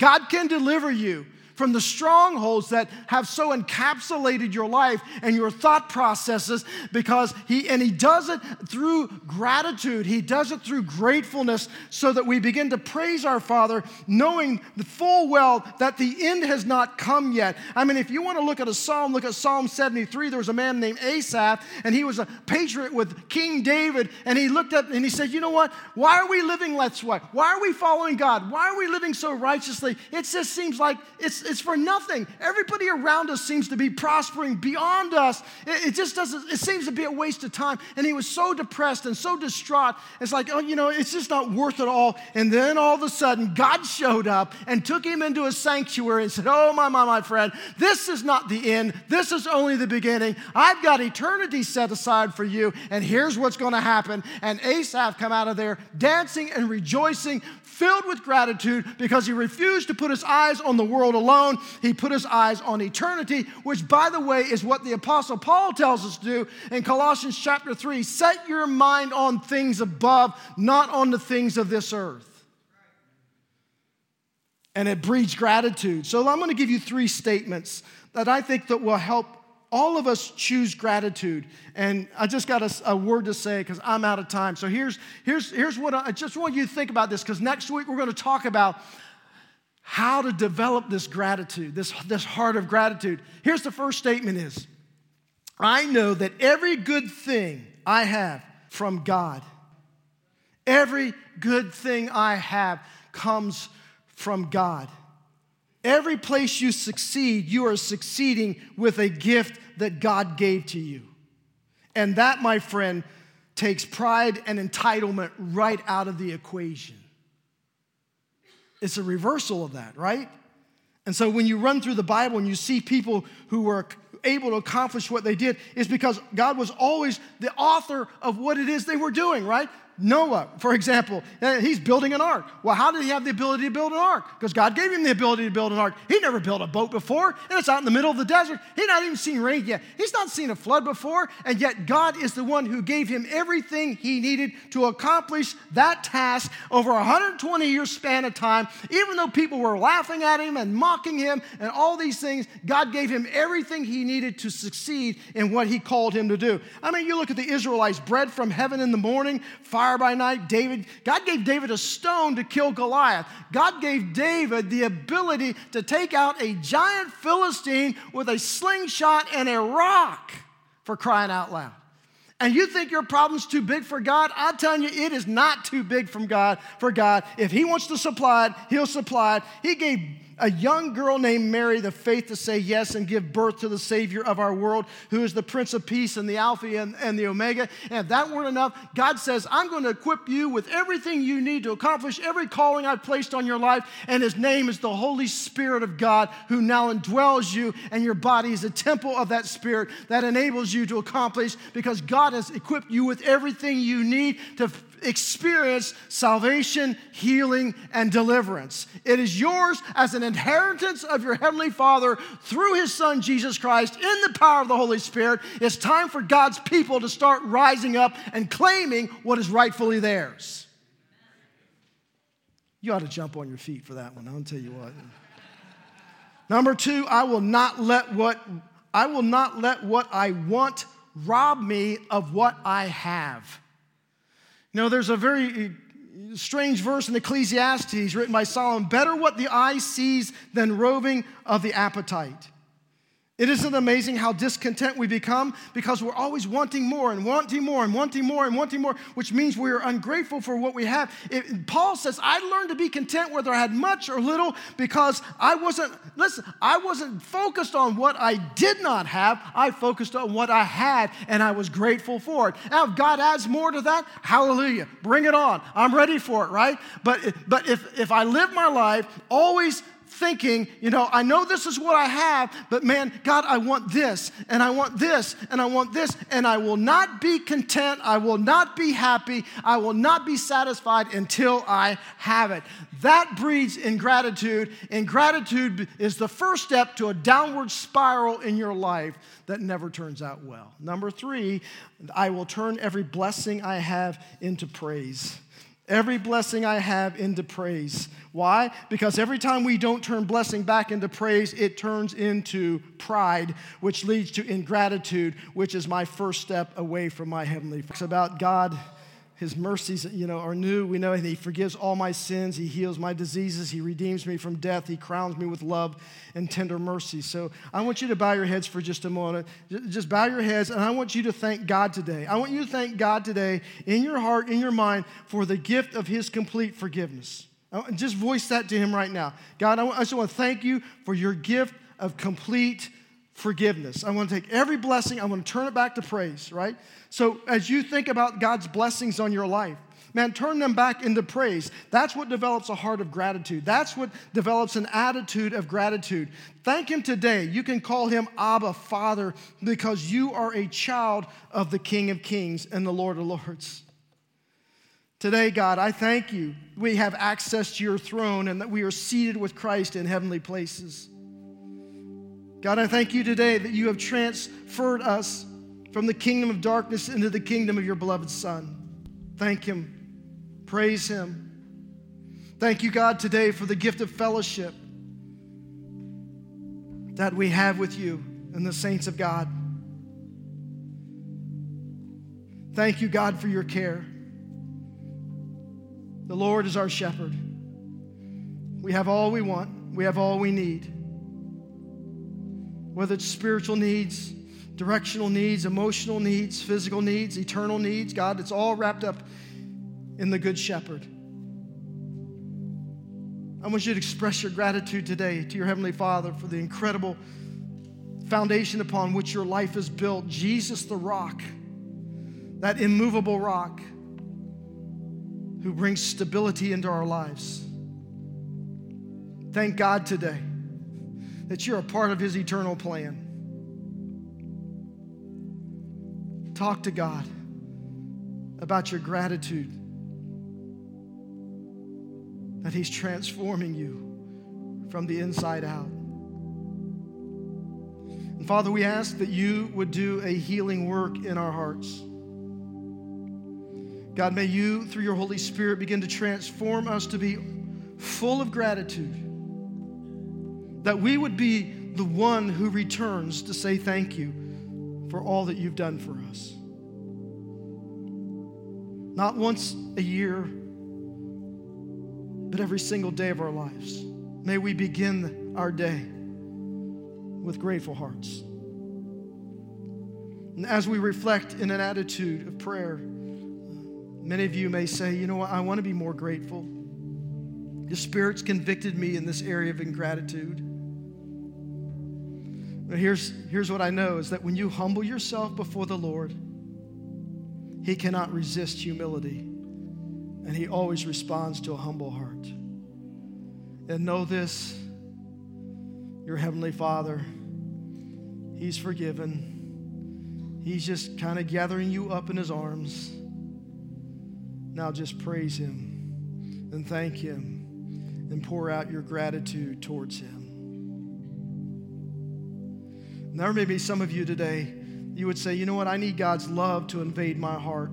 God can deliver you from the strongholds that have so encapsulated your life and your thought processes because he and he does it through gratitude. He does it through gratefulness so that we begin to praise our father knowing full well that the end has not come yet. I mean if you want to look at a psalm look at psalm 73 there was a man named asaph and he was a patriot with king david and he looked up and he said you know what? Why are we living let's what? Why are we following god? Why are we living so righteously? It just seems like it's it's for nothing. Everybody around us seems to be prospering beyond us. It, it, just doesn't, it seems to be a waste of time. And he was so depressed and so distraught. It's like, oh, you know, it's just not worth it all. And then all of a sudden, God showed up and took him into a sanctuary and said, Oh, my, my, my friend, this is not the end. This is only the beginning. I've got eternity set aside for you. And here's what's going to happen. And Asaph come out of there dancing and rejoicing, filled with gratitude because he refused to put his eyes on the world alone. He put his eyes on eternity, which, by the way, is what the Apostle Paul tells us to do in Colossians chapter 3. Set your mind on things above, not on the things of this earth. And it breeds gratitude. So I'm going to give you three statements that I think that will help all of us choose gratitude. And I just got a, a word to say because I'm out of time. So here's, here's, here's what I, I just want you to think about this because next week we're going to talk about how to develop this gratitude, this, this heart of gratitude. Here's the first statement is, I know that every good thing I have from God, every good thing I have comes from God. Every place you succeed, you are succeeding with a gift that God gave to you. And that, my friend, takes pride and entitlement right out of the equation. It's a reversal of that, right? And so when you run through the Bible and you see people who were able to accomplish what they did, is because God was always the author of what it is they were doing, right? Noah, for example, uh, he's building an ark. Well, how did he have the ability to build an ark? Because God gave him the ability to build an ark. He never built a boat before, and it's out in the middle of the desert. He's not even seen rain yet. He's not seen a flood before, and yet God is the one who gave him everything he needed to accomplish that task over a 120 year span of time. Even though people were laughing at him and mocking him and all these things, God gave him everything he needed to succeed in what he called him to do. I mean, you look at the Israelites, bread from heaven in the morning, fire fire by night. David, God gave David a stone to kill Goliath. God gave David the ability to take out a giant Philistine with a slingshot and a rock for crying out loud. And you think your problem's too big for God? I'm telling you, it is not too big from God for God. If He wants to supply it, He'll supply it. He gave a young girl named Mary the faith to say yes and give birth to the Savior of our world, who is the Prince of Peace and the Alpha and, and the Omega. And if that weren't enough, God says, I'm going to equip you with everything you need to accomplish every calling I've placed on your life. And His name is the Holy Spirit of God, who now indwells you, and your body is a temple of that Spirit that enables you to accomplish because God has equipped you with everything you need to experience salvation, healing, and deliverance. It is yours as an inheritance of your Heavenly Father through His Son Jesus Christ in the power of the Holy Spirit. It's time for God's people to start rising up and claiming what is rightfully theirs. You ought to jump on your feet for that one. I'll tell you what. Number two, I will not let what I will not let what I want rob me of what I have. You know, there's a very uh, strange verse in Ecclesiastes written by Solomon better what the eye sees than roving of the appetite. It isn't amazing how discontent we become because we're always wanting more and wanting more and wanting more and wanting more, which means we're ungrateful for what we have. It, Paul says, I learned to be content whether I had much or little because I wasn't, listen, I wasn't focused on what I did not have. I focused on what I had and I was grateful for it. Now, if God adds more to that, hallelujah, bring it on. I'm ready for it, right? But, but if, if I live my life always thinking, you know, I know this is what I have, but man, God, I want this, and I want this, and I want this, and I will not be content. I will not be happy. I will not be satisfied until I have it. That breeds ingratitude. Ingratitude is the first step to a downward spiral in your life that never turns out well. Number three, I will turn every blessing I have into praise every blessing I have into praise. Why? Because every time we don't turn blessing back into praise, it turns into pride, which leads to ingratitude, which is my first step away from my heavenly. It's about God his mercies, you know, are new. We know he forgives all my sins. He heals my diseases. He redeems me from death. He crowns me with love and tender mercy. So I want you to bow your heads for just a moment. Just bow your heads, and I want you to thank God today. I want you to thank God today in your heart, in your mind, for the gift of his complete forgiveness. Just voice that to him right now. God, I just want to thank you for your gift of complete forgiveness. I want to take every blessing, I want to turn it back to praise, right? So as you think about God's blessings on your life, man, turn them back into praise. That's what develops a heart of gratitude. That's what develops an attitude of gratitude. Thank Him today. You can call Him Abba, Father, because you are a child of the King of Kings and the Lord of Lords. Today, God, I thank you. We have access to your throne and that we are seated with Christ in heavenly places. God, I thank you today that you have transferred us from the kingdom of darkness into the kingdom of your beloved Son. Thank Him. Praise Him. Thank you, God, today for the gift of fellowship that we have with you and the saints of God. Thank you, God, for your care. The Lord is our shepherd. We have all we want, we have all we need whether it's spiritual needs, directional needs, emotional needs, physical needs, eternal needs. God, it's all wrapped up in the Good Shepherd. I want you to express your gratitude today to your Heavenly Father for the incredible foundation upon which your life is built. Jesus, the rock, that immovable rock who brings stability into our lives. Thank God today that you're a part of His eternal plan. Talk to God about your gratitude that He's transforming you from the inside out. And Father, we ask that you would do a healing work in our hearts. God, may you, through your Holy Spirit, begin to transform us to be full of gratitude. That we would be the one who returns to say thank you for all that you've done for us. Not once a year, but every single day of our lives. May we begin our day with grateful hearts. And as we reflect in an attitude of prayer, many of you may say, you know what, I want to be more grateful. The Spirit's convicted me in this area of ingratitude. But here's, here's what I know is that when you humble yourself before the Lord, He cannot resist humility, and He always responds to a humble heart. And know this your Heavenly Father, He's forgiven. He's just kind of gathering you up in His arms. Now just praise Him and thank Him and pour out your gratitude towards Him. There may be some of you today, you would say, you know what, I need God's love to invade my heart.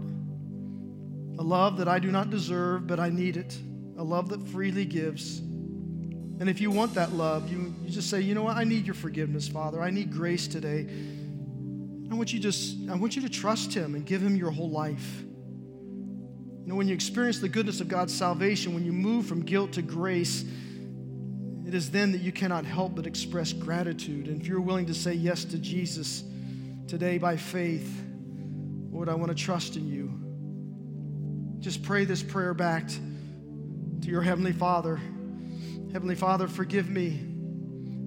A love that I do not deserve, but I need it. A love that freely gives. And if you want that love, you, you just say, you know what, I need your forgiveness, Father. I need grace today. I want you just, I want you to trust Him and give Him your whole life. You know, when you experience the goodness of God's salvation, when you move from guilt to grace, it is then that you cannot help but express gratitude. And if you're willing to say yes to Jesus today by faith, Lord, I want to trust in you. Just pray this prayer back to your Heavenly Father. Heavenly Father, forgive me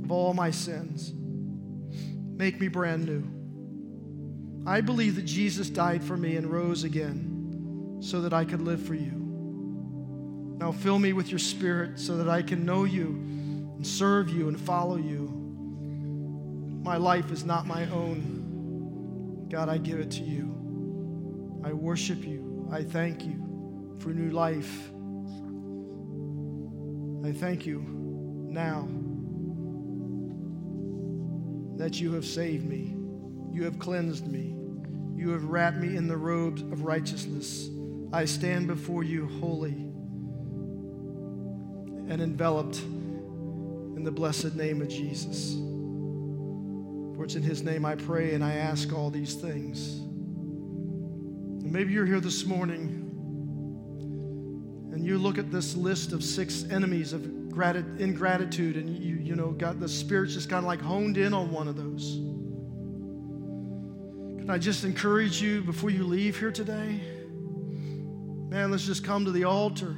of all my sins. Make me brand new. I believe that Jesus died for me and rose again so that I could live for you. Now fill me with your spirit so that I can know you and serve you and follow you. My life is not my own. God, I give it to you. I worship you. I thank you for new life. I thank you now that you have saved me. You have cleansed me. You have wrapped me in the robes of righteousness. I stand before you holy and enveloped in the blessed name of Jesus. For it's in his name I pray and I ask all these things. And maybe you're here this morning and you look at this list of six enemies of ingratitude and you, you know, got the Spirit's just kind of like honed in on one of those. Can I just encourage you before you leave here today? Man, let's just come to the altar.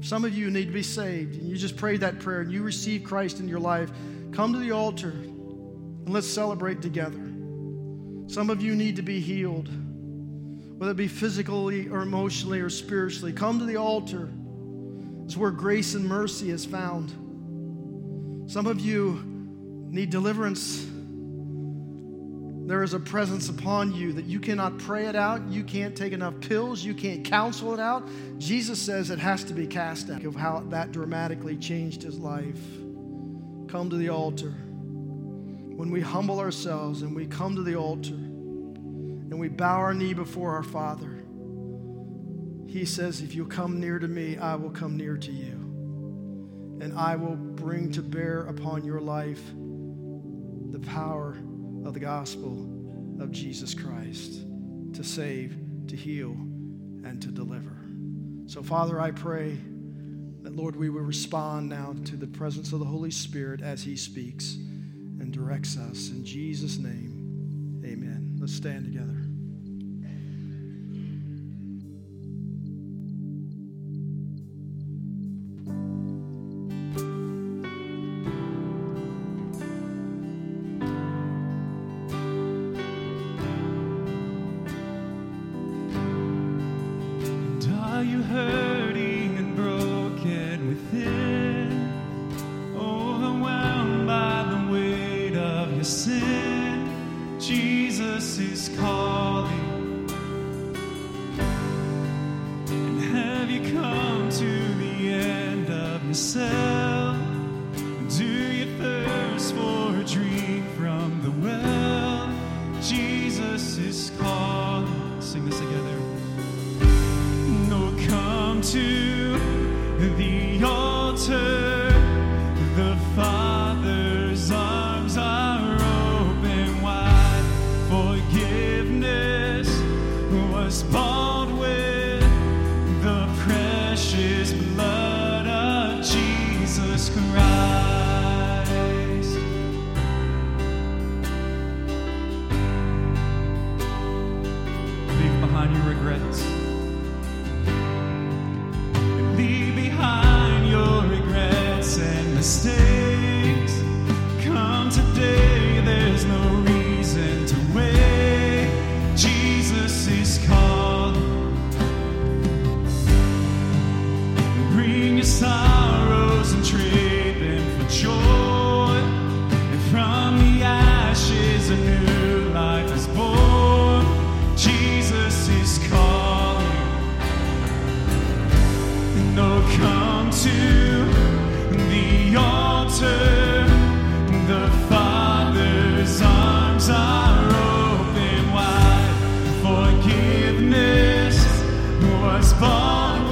Some of you need to be saved, and you just prayed that prayer and you received Christ in your life. Come to the altar and let's celebrate together. Some of you need to be healed, whether it be physically or emotionally or spiritually. Come to the altar. It's where grace and mercy is found. Some of you need deliverance there is a presence upon you that you cannot pray it out. You can't take enough pills. You can't counsel it out. Jesus says it has to be cast out. Of how that dramatically changed his life. Come to the altar. When we humble ourselves and we come to the altar and we bow our knee before our Father, he says, If you come near to me, I will come near to you. And I will bring to bear upon your life the power of the gospel of Jesus Christ to save, to heal, and to deliver. So, Father, I pray that, Lord, we will respond now to the presence of the Holy Spirit as He speaks and directs us. In Jesus' name, amen. Let's stand together. Was bought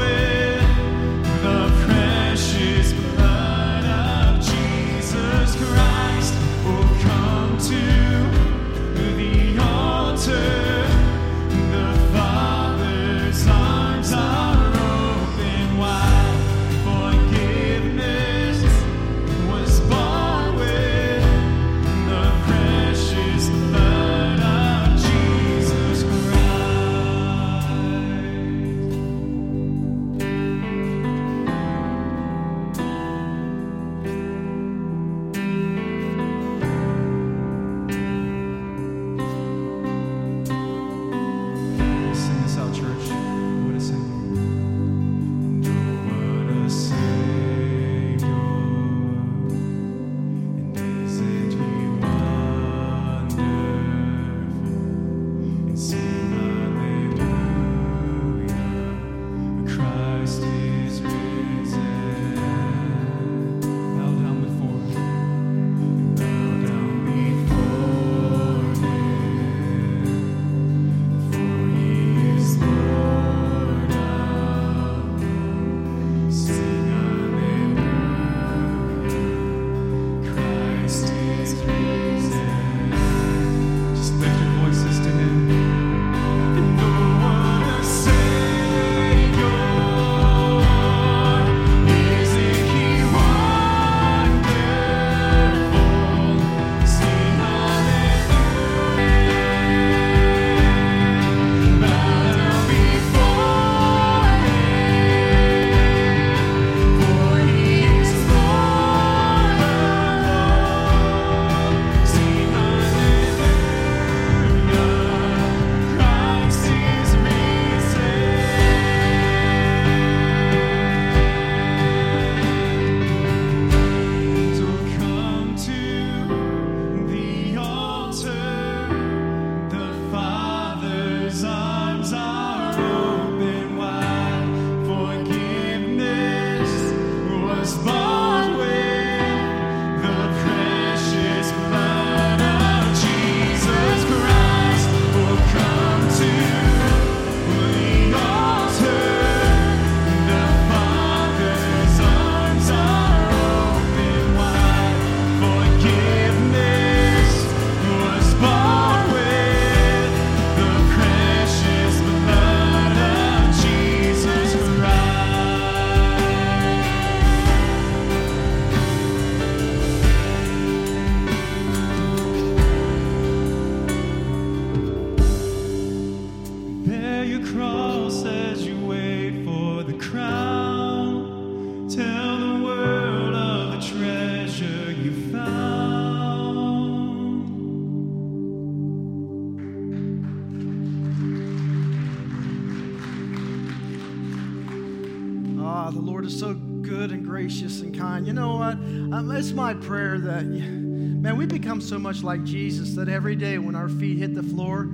much like Jesus that every day when our feet hit the floor,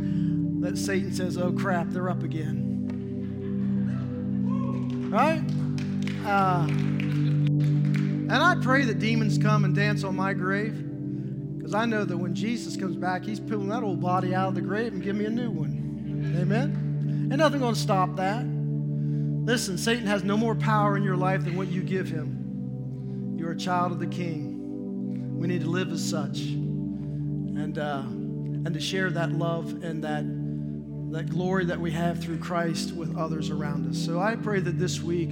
that Satan says, "Oh crap, they're up again." Right? Uh, And I pray that demons come and dance on my grave because I know that when Jesus comes back, he's pulling that old body out of the grave and give me a new one. Amen? And nothing going to stop that. Listen, Satan has no more power in your life than what you give him. You're a child of the King. We need to live as such and, uh, and to share that love and that, that glory that we have through Christ with others around us. So I pray that this week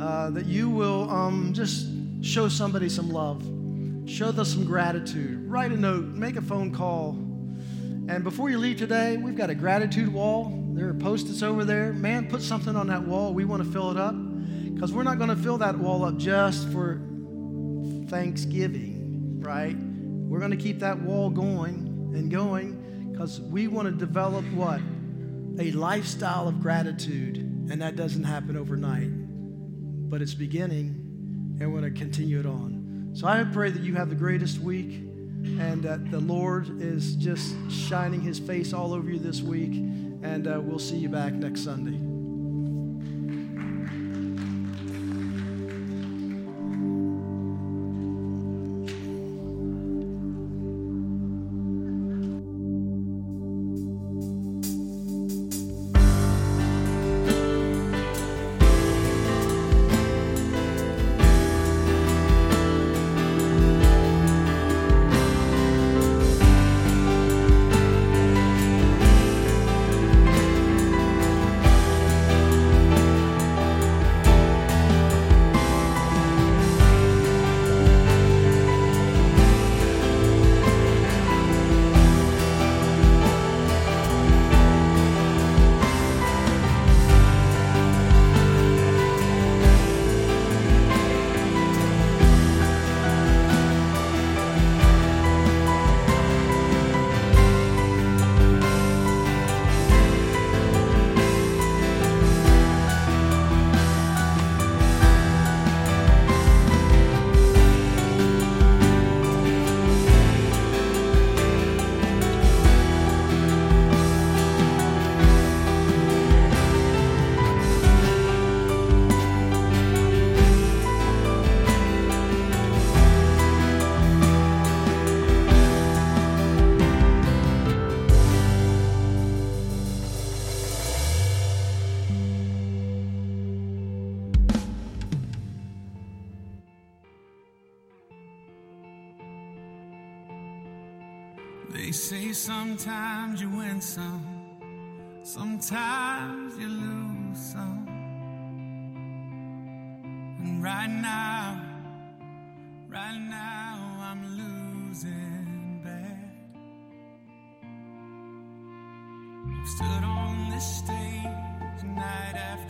uh, that you will um, just show somebody some love, show them some gratitude, write a note, make a phone call. And before you leave today, we've got a gratitude wall there are post-its over there. Man, put something on that wall. We want to fill it up because we're not going to fill that wall up just for Thanksgiving, right? We're going to keep that wall going and going because we want to develop what? A lifestyle of gratitude. And that doesn't happen overnight, but it's beginning and we're going to continue it on. So I pray that you have the greatest week and that the Lord is just shining his face all over you this week and uh, we'll see you back next Sunday. Stood on this stage night after